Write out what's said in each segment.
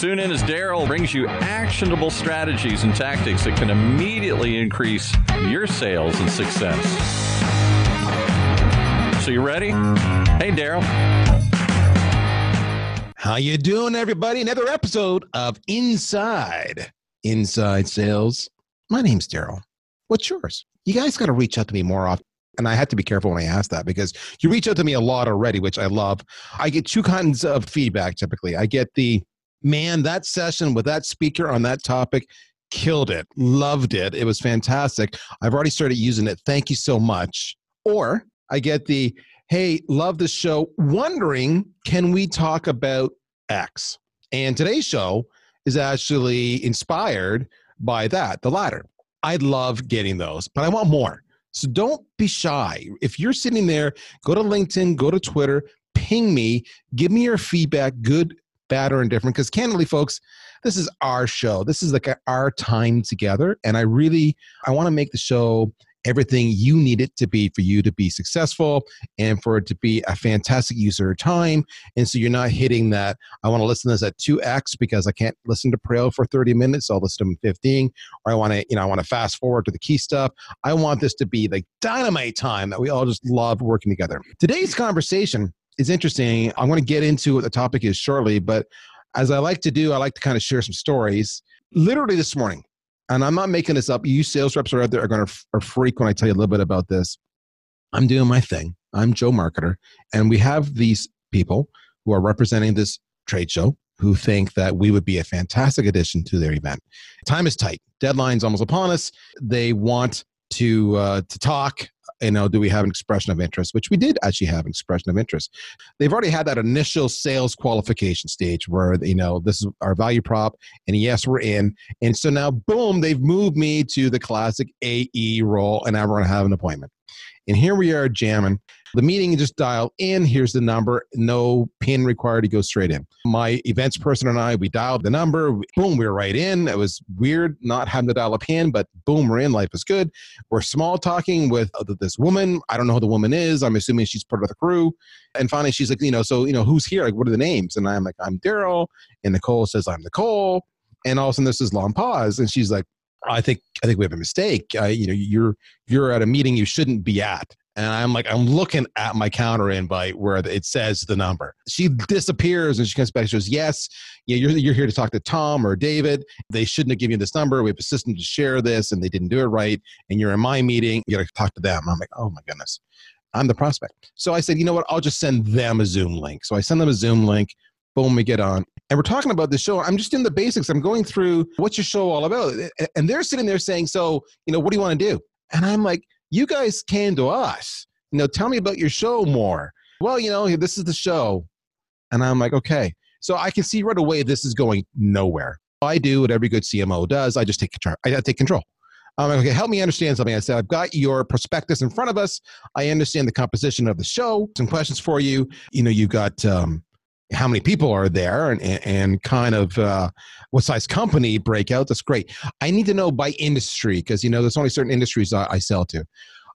Tune in as Darryl brings you actionable strategies and tactics that can immediately increase your sales and success. So you ready? Hey, Darryl. How you doing, everybody? Another episode of Inside Inside Sales. My name's Darryl. What's yours? You guys got to reach out to me more often. And I had to be careful when I asked that because you reach out to me a lot already, which I love. I get two kinds of feedback typically. I get the man, that session with that speaker on that topic killed it, loved it. It was fantastic. I've already started using it. Thank you so much. Or I get the, hey, love the show, wondering, can we talk about X? And today's show is actually inspired by that, the latter. I love getting those, but I want more. So don't be shy. If you're sitting there, go to LinkedIn, go to Twitter, ping me, give me your feedback, good, bad or indifferent because candidly folks this is our show. This is like our time together and i really i want to make the show everything you need it to be for you to be successful and for it to be a fantastic user of time. And so you're not hitting that i want to listen to this at 2x because i can't listen to Praill for 30 minutes so i'll listen to him 15 or i want to you know i want to fast forward to the key stuff. I want this to be like dynamite time that we all just love working together. Today's conversation is interesting. I'm going to get into what the topic is shortly, but as I like to do, I like to kind of share some stories. Literally this morning, and I'm not making this up. You sales reps are out there are going to are freak when I tell you a little bit about this. I'm doing my thing. I'm Joe Marketer, and we have these people who are representing this trade show who think that we would be a fantastic addition to their event. Time is tight. Deadline's almost upon us. They want to uh, to talk you know, do we have an expression of interest? Which we did actually have an expression of interest. They've already had that initial sales qualification stage where, you know, this is our value prop, and yes, we're in. And so now, boom, they've moved me to the classic AE role, and now we're going to have an appointment. And here we are jamming. The meeting, just dial in. Here's the number. No pin required to go straight in. My events person and I, we dialed the number. Boom, we were right in. It was weird not having to dial a pin, but boom, we're in. Life is good. We're small talking with this woman. I don't know who the woman is. I'm assuming she's part of the crew. And finally, she's like, you know, so, you know, who's here? Like, what are the names? And I'm like, I'm Darryl. And Nicole says, I'm Nicole. And all of a sudden, there's this long pause. And she's like, I think I think we have a mistake. Uh, you know, you're you're at a meeting you shouldn't be at. And I'm like, I'm looking at my counter invite where it says the number. She disappears and she comes back. She goes, Yes, yeah, you're, you're here to talk to Tom or David. They shouldn't have given you this number. We have a system to share this and they didn't do it right. And you're in my meeting. You got to talk to them. I'm like, Oh my goodness. I'm the prospect. So I said, You know what? I'll just send them a Zoom link. So I send them a Zoom link. Boom, we get on. And we're talking about the show. I'm just in the basics. I'm going through what's your show all about. And they're sitting there saying, So, you know, what do you want to do? And I'm like, You guys came to us. You know, tell me about your show more. Well, you know, this is the show. And I'm like, Okay. So I can see right away this is going nowhere. I do what every good CMO does. I just take control. I take control. I'm like, okay, help me understand something. I said, I've got your prospectus in front of us. I understand the composition of the show. Some questions for you. You know, you've got um, how many people are there and, and kind of uh, what size company breakout. That's great. I need to know by industry because, you know, there's only certain industries I, I, sell to.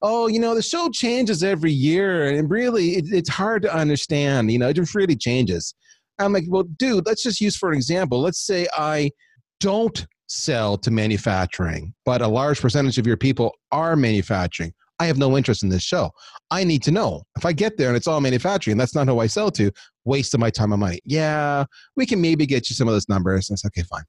Oh, you know, the show changes every year and really it, it's hard to understand. You know, it just really changes. I'm like, well, dude, let's just use for an example. Let's say I don't sell to manufacturing, but a large percentage of your people are manufacturing. I have no interest in this show. I need to know. If I get there and it's all manufacturing, that's not who I sell to, waste of my time and money. Yeah, we can maybe get you some of those numbers. I said, okay, fine.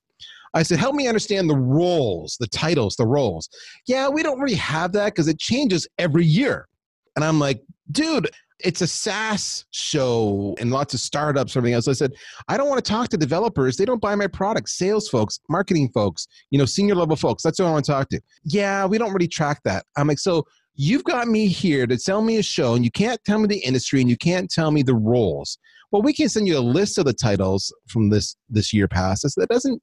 I said, help me understand the roles, the titles, the roles. Yeah, we don't really have that because it changes every year. And I'm like, dude, it's a SaaS show and lots of startups, everything else. I said, I don't want to talk to developers. They don't buy my products. Sales folks, marketing folks, you know, senior level folks. That's who I want to talk to. Yeah, we don't really track that. I'm like, so you've got me here to tell me a show and you can't tell me the industry and you can't tell me the roles well we can send you a list of the titles from this this year past that doesn't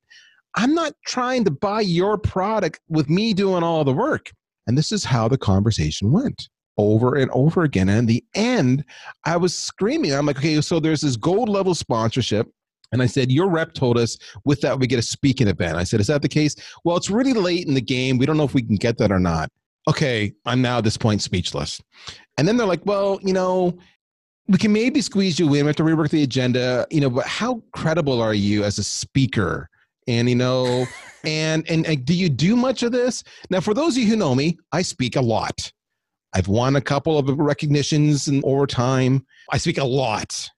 I'm not trying to buy your product with me doing all the work. And this is how the conversation went over and over again. And in the end, I was screaming. I'm like, okay, so there's this gold level sponsorship. And I said, Your rep told us with that we get a speaking event. I said, Is that the case? Well, it's really late in the game. We don't know if we can get that or not. Okay, I'm now at this point speechless. And then they're like, Well, you know, we can maybe squeeze you in. We have to rework the agenda, you know, but how credible are you as a speaker? And, you know, and, and, and do you do much of this? Now, for those of you who know me, I speak a lot. I've won a couple of recognitions and over time. I speak a lot.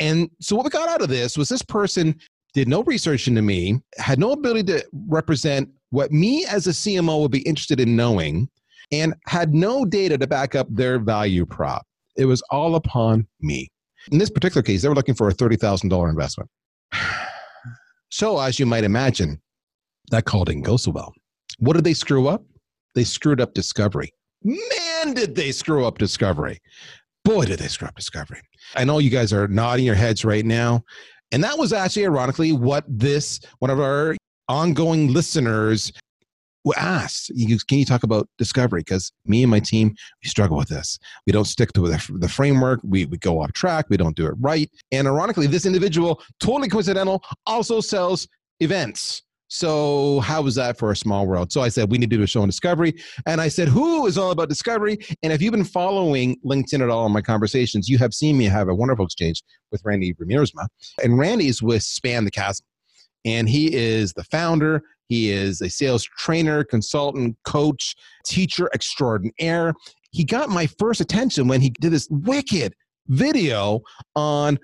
And so what we got out of this was this person did no research into me, had no ability to represent what me as a CMO would be interested in knowing, and had no data to back up their value prop. It was all upon me. In this particular case, they were looking for a $30,000 investment. So, as you might imagine, that call didn't go so well. What did they screw up? They screwed up discovery. Man, did they screw up discovery. Boy, did they screw up discovery. I know you guys are nodding your heads right now. And that was actually, ironically, what this, one of our ongoing listeners asked, can you talk about discovery? Because me and my team, we struggle with this. We don't stick to the, the framework. We, we go off track. We don't do it right. And ironically, this individual, totally coincidental, also sells events. So how was that for a small world? So I said we need to do a show on discovery, and I said who is all about discovery. And if you've been following LinkedIn at all in my conversations, you have seen me have a wonderful exchange with Randy Riemersma, and Randy's with Span the Chasm, and he is the founder he is a sales trainer, consultant, coach, teacher extraordinaire. He got my first attention when he did this wicked video on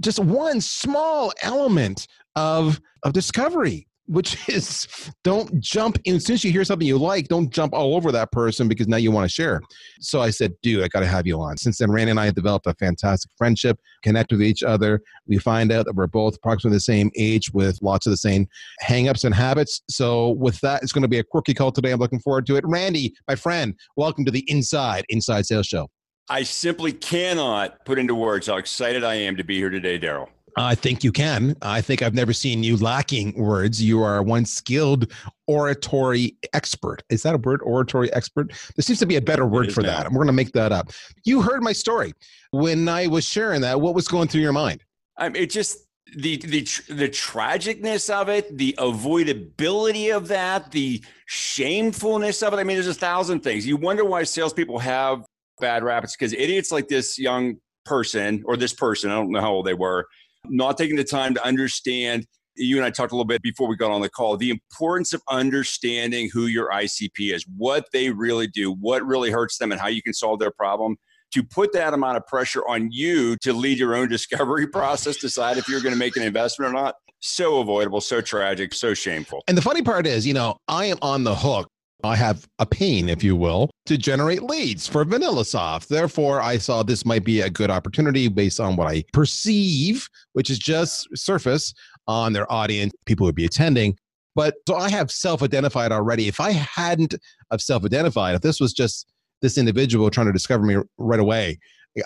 just one small element of, of discovery which is don't jump in. As soon as you hear something you like, don't jump all over that person because now you want to share. So I said, dude, I got to have you on. Since then, Randy and I have developed a fantastic friendship, connect with each other. We find out that we're both approximately the same age with lots of the same hangups and habits. So with that, it's going to be a quirky call today. I'm looking forward to it. Randy, my friend, welcome to the Inside Inside Sales Show. I simply cannot put into words how excited I am to be here today, Darryl. I think you can. I think I've never seen you lacking words. You are one skilled oratory expert. Is that a word, oratory expert? There seems to be a better word for that. We're going to make that up. You heard my story. When I was sharing that, what was going through your mind? Um, it just the the the tragicness of it, the avoidability of that, the shamefulness of it. I mean, there's a thousand things. You wonder why salespeople have bad raps because idiots like this young person or this person, I don't know how old they were, not taking the time to understand you and I talked a little bit before we got on the call the importance of understanding who your ICP is, what they really do, what really hurts them, and how you can solve their problem. To put that amount of pressure on you to lead your own discovery process, decide if you're going to make an investment or not, so avoidable, so tragic, so shameful. And the funny part is, you know, I am on the hook I have a pain, if you will, to generate leads for VanillaSoft. Therefore, I saw this might be a good opportunity based on what I perceive, which is just surface on their audience, people would be attending. But so I have self-identified already. If I hadn't of self-identified, if this was just this individual trying to discover me right away,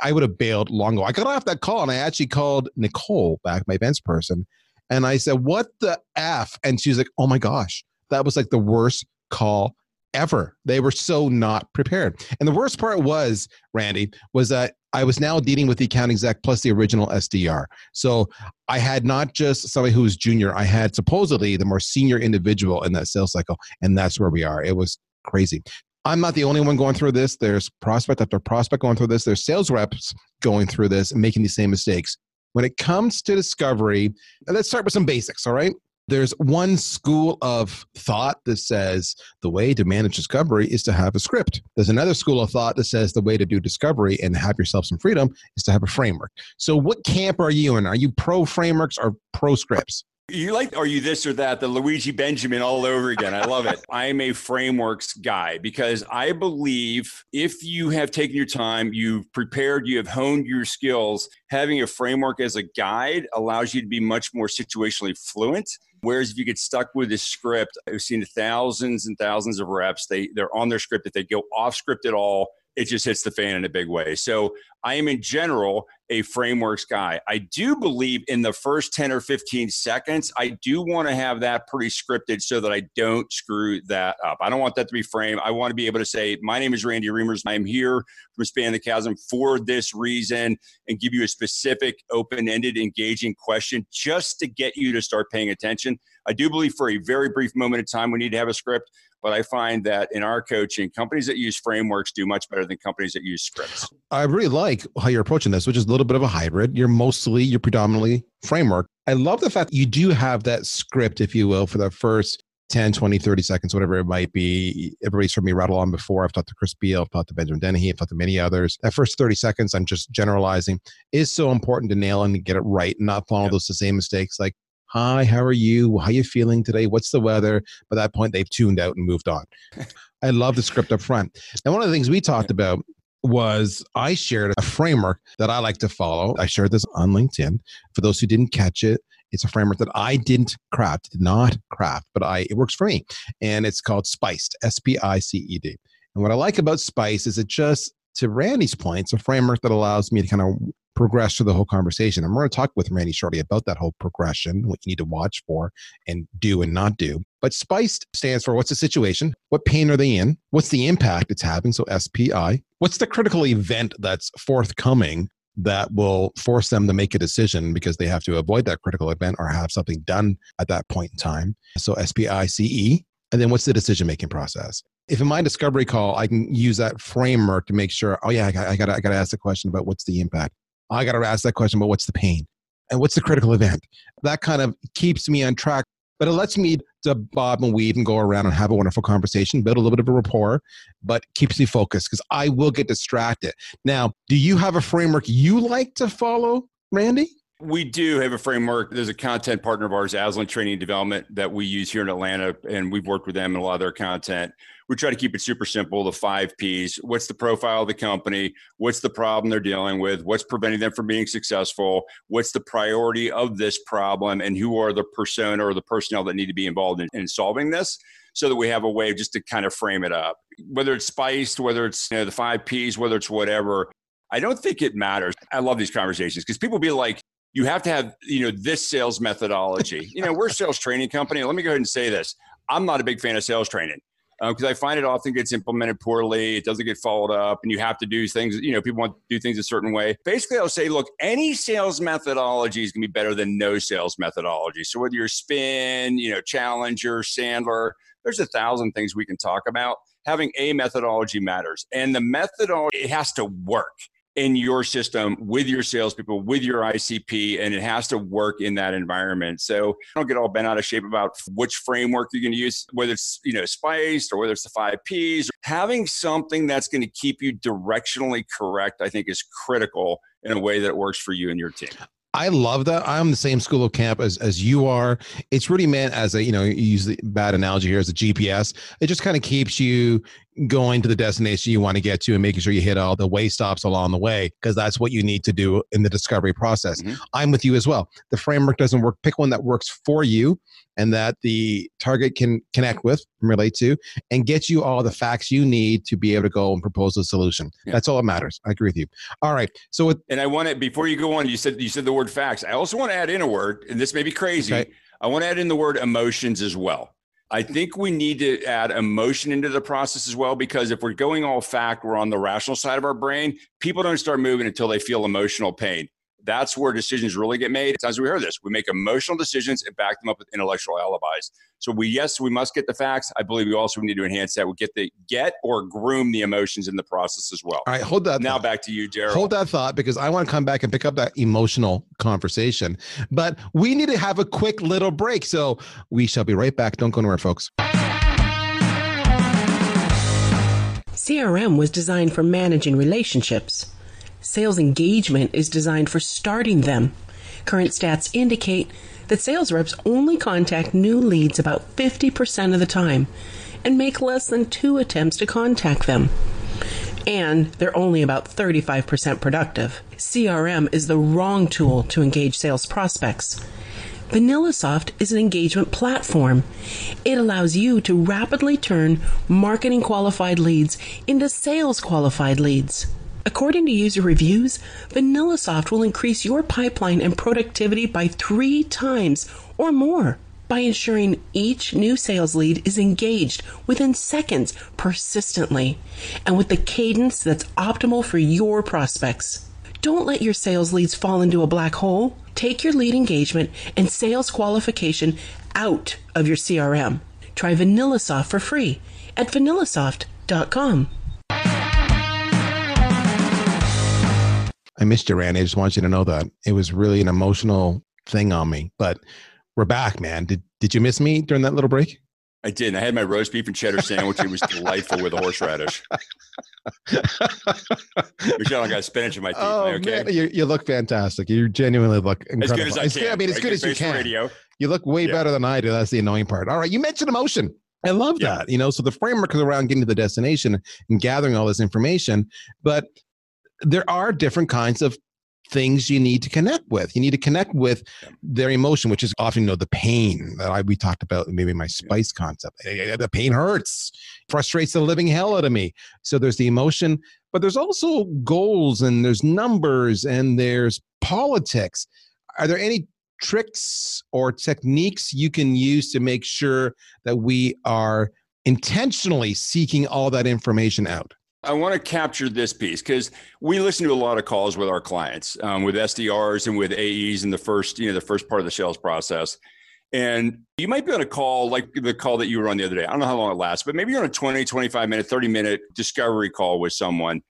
I would have bailed long ago. I got off that call and I actually called Nicole back, my events person, and I said, "What the f?" And she's like, "Oh my gosh, that was like the worst call ever. They were so not prepared. And the worst part was, Randy, was that I was now dealing with the account exec plus the original SDR. So I had not just somebody who was junior, I had supposedly the more senior individual in that sales cycle. And that's where we are. It was crazy. I'm not the only one going through this. There's prospect after prospect going through this. There's sales reps going through this and making the same mistakes. When it comes to discovery, let's start with some basics, all right? There's one school of thought that says the way to manage discovery is to have a script. There's another school of thought that says the way to do discovery and have yourself some freedom is to have a framework. So, what camp are you in? Are you pro frameworks or pro scripts? You like, are you this or that? The Luigi Benjamin all over again. I love it. I am a frameworks guy because I believe if you have taken your time, you've prepared, you have honed your skills, having a framework as a guide allows you to be much more situationally fluent. Whereas if you get stuck with a script, I've seen thousands and thousands of reps. They they're on their script. If they go off script at all, it just hits the fan in a big way. So I am in general a frameworks guy. I do believe in the first 10 or 15 seconds, I do want to have that pretty scripted so that I don't screw that up. I don't want that to be framed. I want to be able to say, My name is Randy Reimers. I'm here from Span the Chasm for this reason and give you a specific, open ended, engaging question just to get you to start paying attention. I do believe for a very brief moment of time, we need to have a script. But I find that in our coaching, companies that use frameworks do much better than companies that use scripts. I really like how you're approaching this, which is a little bit of a hybrid. You're mostly, you're predominantly framework. I love the fact that you do have that script, if you will, for the first 10, 20, 30 seconds, whatever it might be. Everybody's heard me rattle on before. I've talked to Chris Beall, I've talked to Benjamin Dennehy, I've talked to many others. That first 30 seconds, I'm just generalizing, is so important to nail and get it right and not follow yep. those the same mistakes like hi, how are you? How are you feeling today? What's the weather? By that point, they've tuned out and moved on. I love the script up front. And one of the things we talked about was I shared a framework that I like to follow. I shared this on LinkedIn. For those who didn't catch it, it's a framework that I didn't craft, did not craft, but I it works for me. And it's called Spiced, S P I C E D. And what I like about Spice is it just to Randy's point, it's a framework that allows me to kind of progress through the whole conversation. I'm going to talk with Randy shortly about that whole progression, what you need to watch for and do and not do. But SPICED stands for what's the situation? What pain are they in? What's the impact it's having? So SPI. What's the critical event that's forthcoming that will force them to make a decision because they have to avoid that critical event or have something done at that point in time? So SPICE. And then what's the decision making process? if in my discovery call I can use that framework to make sure, oh yeah, I got, I got, I got to ask the question about what's the impact. I got to ask that question but what's the pain and what's the critical event. That kind of keeps me on track, but it lets me to bob and weave and go around and have a wonderful conversation, build a little bit of a rapport, but keeps me focused because I will get distracted. Now, do you have a framework you like to follow, Randy? We do have a framework. There's a content partner of ours, Aslan Training Development, that we use here in Atlanta, and we've worked with them in a lot of their content we try to keep it super simple the five P's. What's the profile of the company? What's the problem they're dealing with? What's preventing them from being successful? What's the priority of this problem? And who are the persona or the personnel that need to be involved in, in solving this? So that we have a way just to kind of frame it up. Whether it's spiced, whether it's you know, the five P's, whether it's whatever, I don't think it matters. I love these conversations because people be like, you have to have you know this sales methodology you know we're a sales training company let me go ahead and say this i'm not a big fan of sales training because um, I find it often gets implemented poorly. It doesn't get followed up, and you have to do things. You know, people want to do things a certain way. Basically, I'll say, look, any sales methodology is going to be better than no sales methodology. So whether you're spin, you know, Challenger, Sandler, there's a thousand things we can talk about. Having a methodology matters, and the methodology it has to work in your system with your salespeople, with your ICP, and it has to work in that environment. So don't get all bent out of shape about which framework you're going to use, whether it's you know spiced or whether it's the five Ps. Having something that's going to keep you directionally correct, I think, is critical in a way that works for you and your team. I love that. I'm the same school of camp as, as you are. It's really meant as a, you know, you use the bad analogy here as a GPS. It just kind of keeps you going to the destination you want to get to and making sure you hit all the way stops along the way because that's what you need to do in the discovery process. Mm-hmm. I'm with you as well. The framework doesn't work. Pick one that works for you and that the target can connect with, and relate to, and get you all the facts you need to be able to go and propose a solution. Yeah. That's all that matters. I agree with you. All right. So, with, and I want to before you go on, you said you said the word facts. I also want to add in a word, and this may be crazy. Okay. I want to add in the word emotions as well. I think we need to add emotion into the process as well because if we're going all fact, we're on the rational side of our brain. People don't start moving until they feel emotional pain. That's where decisions really get made. As we heard this, we make emotional decisions and back them up with intellectual alibis. So we yes, we must get the facts. I believe we also need to enhance that. We get the get or groom the emotions in the process as well. All right, hold that. Now thought. back to you, Jared. Hold that thought because I want to come back and pick up that emotional conversation. But we need to have a quick little break. So we shall be right back. Don't go anywhere, folks. CRM was designed for managing relationships. Sales engagement is designed for starting them. Current stats indicate that sales reps only contact new leads about 50% of the time and make less than two attempts to contact them. And they're only about 35% productive. CRM is the wrong tool to engage sales prospects. VanillaSoft is an engagement platform. It allows you to rapidly turn marketing qualified leads into sales qualified leads. According to user reviews, VanillaSoft will increase your pipeline and productivity by three times or more by ensuring each new sales lead is engaged within seconds persistently and with the cadence that's optimal for your prospects. Don't let your sales leads fall into a black hole. Take your lead engagement and sales qualification out of your CRM. Try VanillaSoft for free at vanillasoft.com. I missed you, Randy. I just want you to know that it was really an emotional thing on me. But we're back, man. Did Did you miss me during that little break? I did. I had my roast beef and cheddar sandwich. It was delightful with a horseradish. Michelle, I got spinach in my teeth. Oh okay. man, you, you look fantastic. You genuinely look incredible. As good as I can. I mean, as good as you can. Radio. You look way Yeah. better than I do. That's the annoying part. All right, you mentioned emotion. I love Yeah. that. You know, so the framework is around getting to the destination and gathering all this information, but there are different kinds of things you need to connect with. You need to connect with their emotion, which is often, you know, the pain that I we talked about, maybe my spice concept. Eh, eh, The pain hurts, frustrates the living hell out of me. So there's the emotion, but there's also goals and there's numbers and there's politics. Are there any tricks or techniques you can use to make sure that we are intentionally seeking all that information out? I want to capture this piece because we listen to a lot of calls with our clients, um, with SDRs and with AEs in the first, you know, the first part of the sales process. And you might be on a call like the call that you were on the other day. I don't know how long it lasts, but maybe you're on a 20, 25 minute, 30 minute discovery call with someone.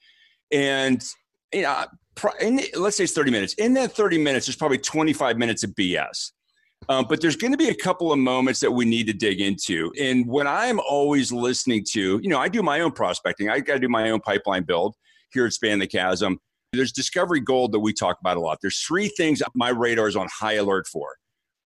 And, you know, in, let's say it's 30 minutes. In that 30 minutes, there's probably 25 minutes of BS. Um, but there's going to be a couple of moments that we need to dig into. And when I'm always listening to, you know, I do my own prospecting, I got to do my own pipeline build here at Span the Chasm. There's discovery gold that we talk about a lot. There's three things my radar is on high alert for.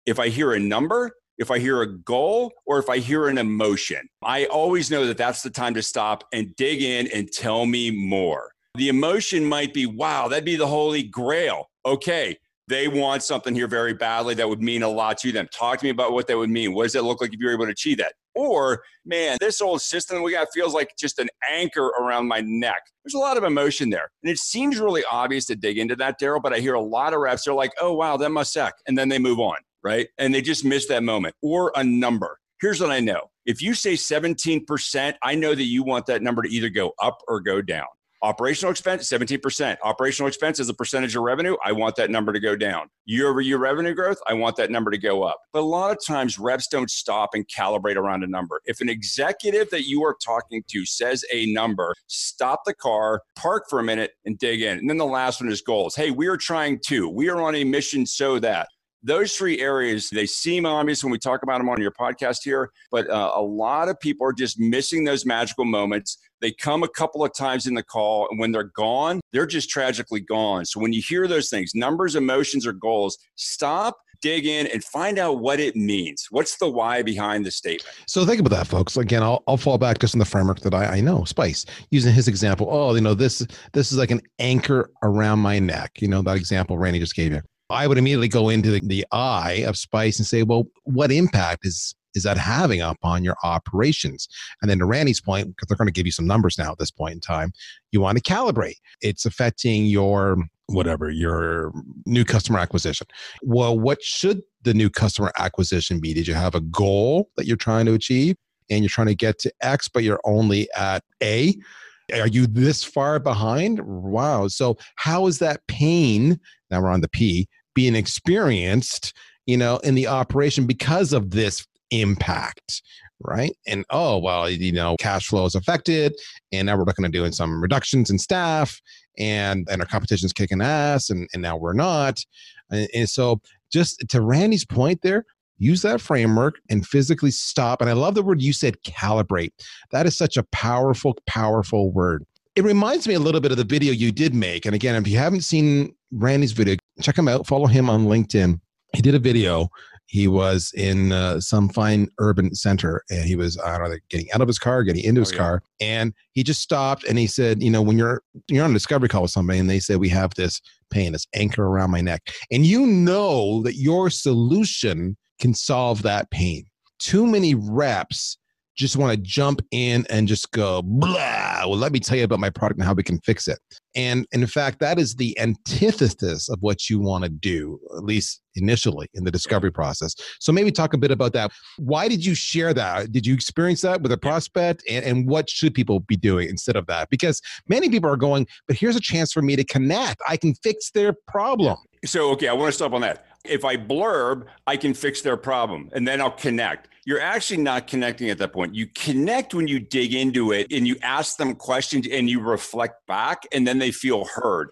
If I hear a number, if I hear a goal, or if I hear an emotion, I always know that that's the time to stop and dig in and tell me more. The emotion might be, wow, that'd be the holy grail. Okay, they want something here very badly that would mean a lot to them. Talk to me about what that would mean. What does that look like if you're able to achieve that? Or, man, this old system we got feels like just an anchor around my neck. There's a lot of emotion there. And it seems really obvious to dig into that, Darryl, but I hear a lot of reps, they're like, oh, wow, that must suck. And then they move on, right? And they just miss that moment or a number. Here's what I know if you say 17%, I know that you want that number to either go up or go down. Operational expense, 17%. Operational expense as a percentage of revenue, I want that number to go down. Year over year revenue growth, I want that number to go up. But a lot of times reps don't stop and calibrate around a number. If an executive that you are talking to says a number, stop the car, park for a minute, and dig in. And then the last one is goals. Hey, we are trying to, we are on a mission so that those three areas they seem obvious when we talk about them on your podcast here but uh, a lot of people are just missing those magical moments they come a couple of times in the call and when they're gone they're just tragically gone so when you hear those things numbers emotions or goals stop dig in and find out what it means what's the why behind the statement So think about that, folks. Again, I'll, I'll fall back just on the framework that I, I know, Spice. Using his example, oh, you know, this this is like an anchor around my neck. You know, that example Randy just gave you. I would immediately go into the, the eye of Spice and say, well, what impact is is that having upon your operations? And then to Randy's point, because they're going to give you some numbers now at this point in time, you want to calibrate. It's affecting your whatever your new customer acquisition. Well, what should the new customer acquisition be? Did you have a goal that you're trying to achieve and you're trying to get to X, but you're only at A? Are you this far behind? Wow. So, how is that pain? Now we're on the P being experienced, you know, in the operation because of this impact, right? And oh, well, you know, cash flow is affected, and now we're looking at doing some reductions in staff, and and our competition's kicking ass, and and now we're not. And, and so, just to Randy's point there, use that framework and physically stop. And I love the word you said, calibrate. That is such a powerful, powerful word. It reminds me a little bit of the video you did make. And again, if you haven't seen Randy's video, check him out, follow him on LinkedIn. He did a video He was in uh, some fine urban center and he was, I don't know, getting out of his car, getting into his Oh, yeah. car. And he just stopped and he said, You know, when you're, you're on a discovery call with somebody and they say, We have this pain, this anchor around my neck, and you know that your solution can solve that pain. Too many reps just want to jump in and just go blah. Well, let me tell you about my product and how we can fix it. And in fact, that is the antithesis of what you want to do, at least initially in the discovery process. So maybe talk a bit about that. Why did you share that? Did you experience that with a prospect? And, and what should people be doing instead of that? Because many people are going, but here's a chance for me to connect. I can fix their problem. So, okay, I want to stop on that. If I blurb, I can fix their problem and then I'll connect. You're actually not connecting at that point. You connect when you dig into it and you ask them questions and you reflect back and then they feel heard.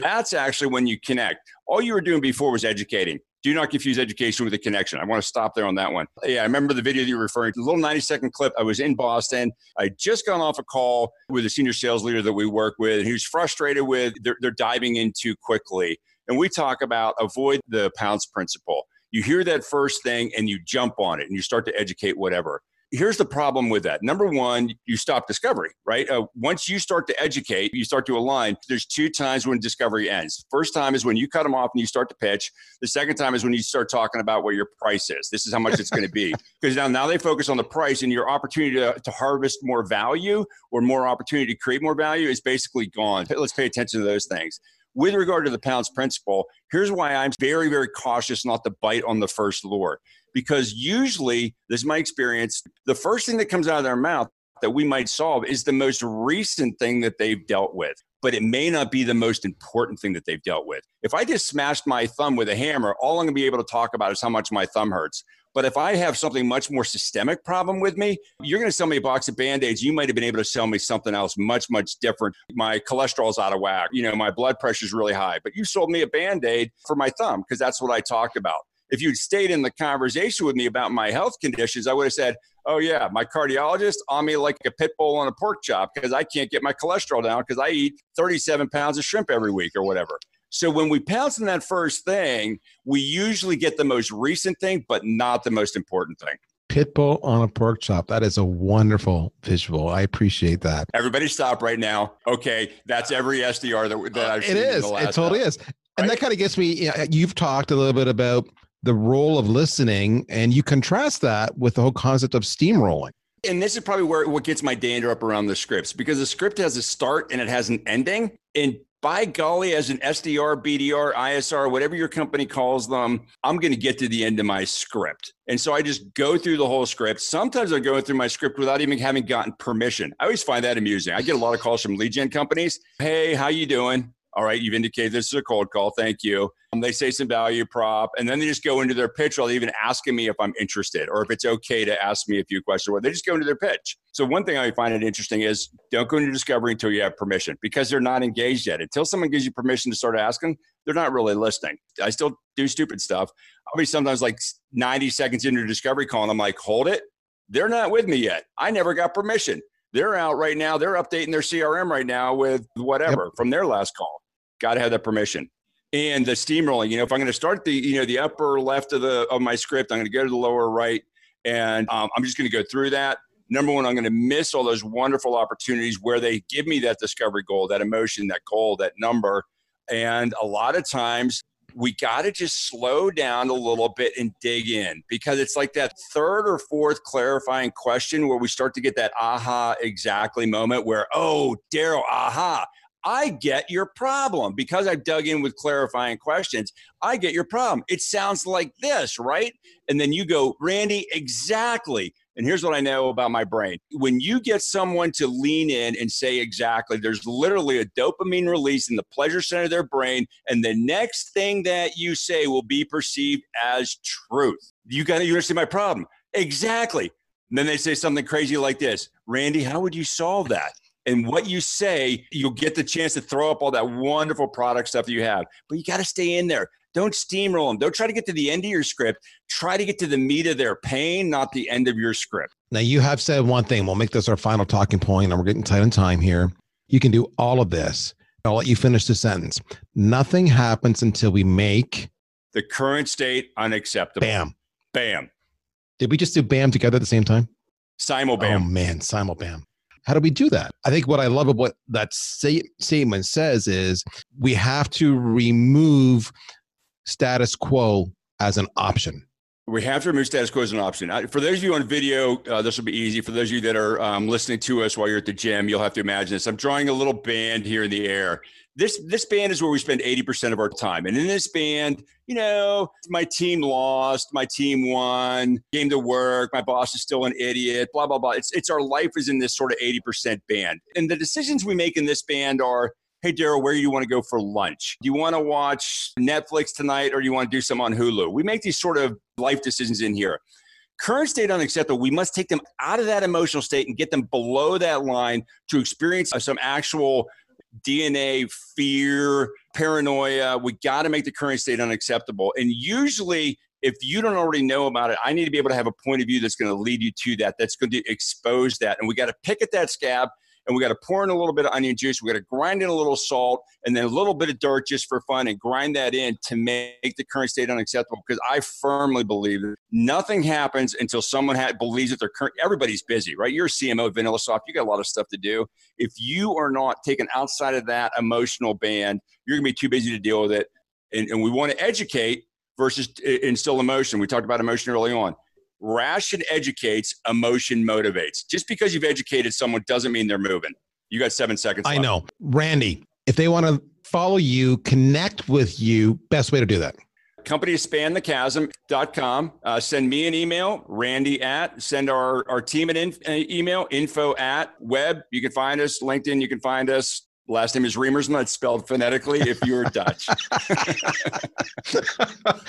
That's actually when you connect. All you were doing before was educating. Do not confuse education with a connection. I want to stop there on that one. Yeah, I remember the video that you're referring to, the little 90 second clip. I was in Boston. I just got off a call with a senior sales leader that we work with, was frustrated with they're, they're diving in too quickly. And we talk about avoid the pounce principle. You hear that first thing and you jump on it and you start to educate whatever. Here's the problem with that. Number one, you stop discovery, right? Uh, once you start to educate, you start to align. There's two times when discovery ends. First time is when you cut them off and you start to pitch. The second time is when you start talking about what your price is. This is how much it's going to be. Because now, now they focus on the price and your opportunity to, to harvest more value or more opportunity to create more value is basically gone. Let's pay attention to those things with regard to the pounce principle, here's why I'm very, very cautious not to bite on the first lure. Because usually, this is my experience, the first thing that comes out of their mouth that we might solve is the most recent thing that they've dealt with. But it may not be the most important thing that they've dealt with. If I just smashed my thumb with a hammer, all I'm gonna be able to talk about is how much my thumb hurts. But if I have something much more systemic problem with me, you're going to sell me a box of band-aids. You might have been able to sell me something else much, much different. My cholesterol's out of whack. You know, my blood pressure's really high. But you sold me a band-aid for my thumb because that's what I talked about. If you'd stayed in the conversation with me about my health conditions, I would have said, Oh yeah, my cardiologist on me like a pit bull on a pork chop because I can't get my cholesterol down because I eat 37 pounds of shrimp every week or whatever. So when we pounce on that first thing, we usually get the most recent thing, but not the most important thing. Pitbull on a pork chop. That is a wonderful visual. I appreciate that. Everybody stop right now. Okay, that's every SDR that, that I've it seen. in is. It totally hour. is. And that kind of gets me. You've talked a little bit about the role of listening, and you contrast that with the whole concept of steamrolling. And this is probably where what gets my dander up around the scripts because the script has a start and it has an ending. And by golly, as an SDR, BDR, ISR, whatever your company calls them, I'm going to get to the end of my script. And so I just go through the whole script. Sometimes I'm going through my script without even having gotten permission. I always find that amusing. I get a lot of calls from lead gen companies. Hey, how you doing? All right, you've indicated this is a cold call. Thank you. Um, they say some value prop, and then they just go into their pitch without even asking me if I'm interested or if it's okay to ask me a few questions. Or they just go into their pitch. So one thing I find it interesting is don't go into discovery until you have permission because they're not engaged yet. Until someone gives you permission to start asking, they're not really listening. I still do stupid stuff. I'll be sometimes like 90 seconds into a discovery call, and I'm like, hold it. They're not with me yet. I never got permission. They're out right now. They're updating their CRM right now with whatever from their last call. Got to have that permission. And the steamrolling, you know, if I'm going to start the, you know, the upper left of the of my script, I'm going to go to the lower right, and um, I'm just going to go through that. Number one, I'm going to miss all those wonderful opportunities where they give me that discovery gold, that emotion, that goal, that number. And a lot of times we got to just slow down a little bit and dig in because it's like that third or fourth clarifying question where we start to get that aha exactly moment where, oh, Darryl, aha, I get your problem because I've dug in with clarifying questions. I get your problem. It sounds like this, right? And then you go, Randy, exactly. And here's what I know about my brain. When you get someone to lean in and say exactly, there's literally a dopamine release in the pleasure center of their brain. And the next thing that you say will be perceived as truth. You got to, you understand my problem. Exactly. And then they say something crazy like this Randy, how would you solve that? And what you say, you'll get the chance to throw up all that wonderful product stuff that you have. But you got to stay in there. Don't steamroll them. Don't try to get to the end of your script. Try to get to the meat of their pain, not the end of your script. Now, you have said one thing. We'll make this our final talking point, and we're getting tight on time here. You can do all of this. I'll let you finish the sentence. Nothing happens until we make The current state unacceptable. bam. Bam. Did we just do BAM together at the same time? Simul bam. Oh man, simul bam. How do we do that? I think what I love about what that statement says is we have to remove status quo as an option. We have to remove status quo as an option. For those of you on video, uh, this will be easy. For those of you that are um, listening to us while you're at the gym, you'll have to imagine this. I'm drawing a little band here in the air. This this band is where we spend 80% of our time. And in this band, you know, my team lost, my team won, came to work, my boss is still an idiot, blah, blah, blah. It's, it's our life is in this sort of 80% band. And the decisions we make in this band are hey darryl where do you want to go for lunch do you want to watch netflix tonight or do you want to do some on hulu we make these sort of life decisions in here current state unacceptable we must take them out of that emotional state and get them below that line to experience some actual dna fear paranoia we got to make the current state unacceptable. And usually if you don't already know about it i need to be able to have a point of view that's going to lead you to that that's going to expose that. And we got to pick at that scab and we got to pour in a little bit of onion juice. We got to grind in a little salt and then a little bit of dirt just for fun and grind that in to make the current state unacceptable. Because I firmly believe that nothing happens until someone ha- believes that they're current. Everybody's busy, right? You're a CMO VanillaSoft. You got a lot of stuff to do. If you are not taken outside of that emotional band, you're going to be too busy to deal with it. And, and we want to educate versus instill emotion. We talked about emotion early on. Ration educates, emotion motivates. Just because you've educated someone doesn't mean they're moving. You got seven seconds. I left. know. Randy, if they want to follow you, connect with you, best way to do that. Company spanthechasm.com. Uh, send me an email, randy at, send our, our team an in, uh, email, info at web. You can find us, LinkedIn, you can find us. Last name is Riemersma. It's spelled phonetically if you're Dutch.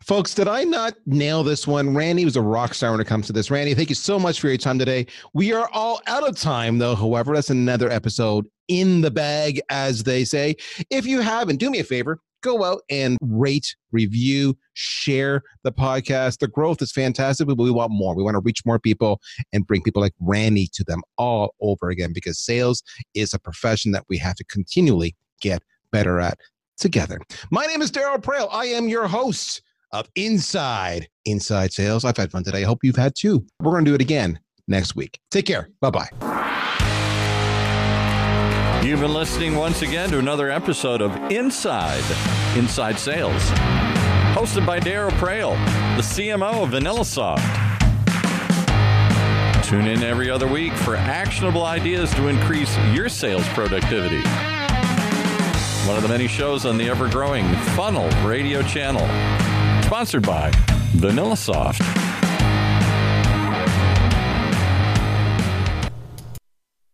Folks, did I not nail this one? Randy was a rock star when it comes to this. Randy, thank you so much for your time today. We are all out of time, though. However, that's another episode in the bag, as they say. If you haven't, do me a favor go out and rate, review, share the podcast. The growth is fantastic, but we want more. We want to reach more people and bring people like Randy to them all over again because sales is a profession that we have to continually get better at together. My name is Darryl Praill. I am your host of Inside Inside Sales. I've had fun today. I hope you've had too. We're going to do it again next week. Take care. Bye bye. You've been listening once again to another episode of Inside Inside Sales, hosted by Darryl Praill, the CMO of VanillaSoft. Tune in every other week for actionable ideas to increase your sales productivity. One of the many shows on the ever growing Funnel Radio channel, sponsored by VanillaSoft.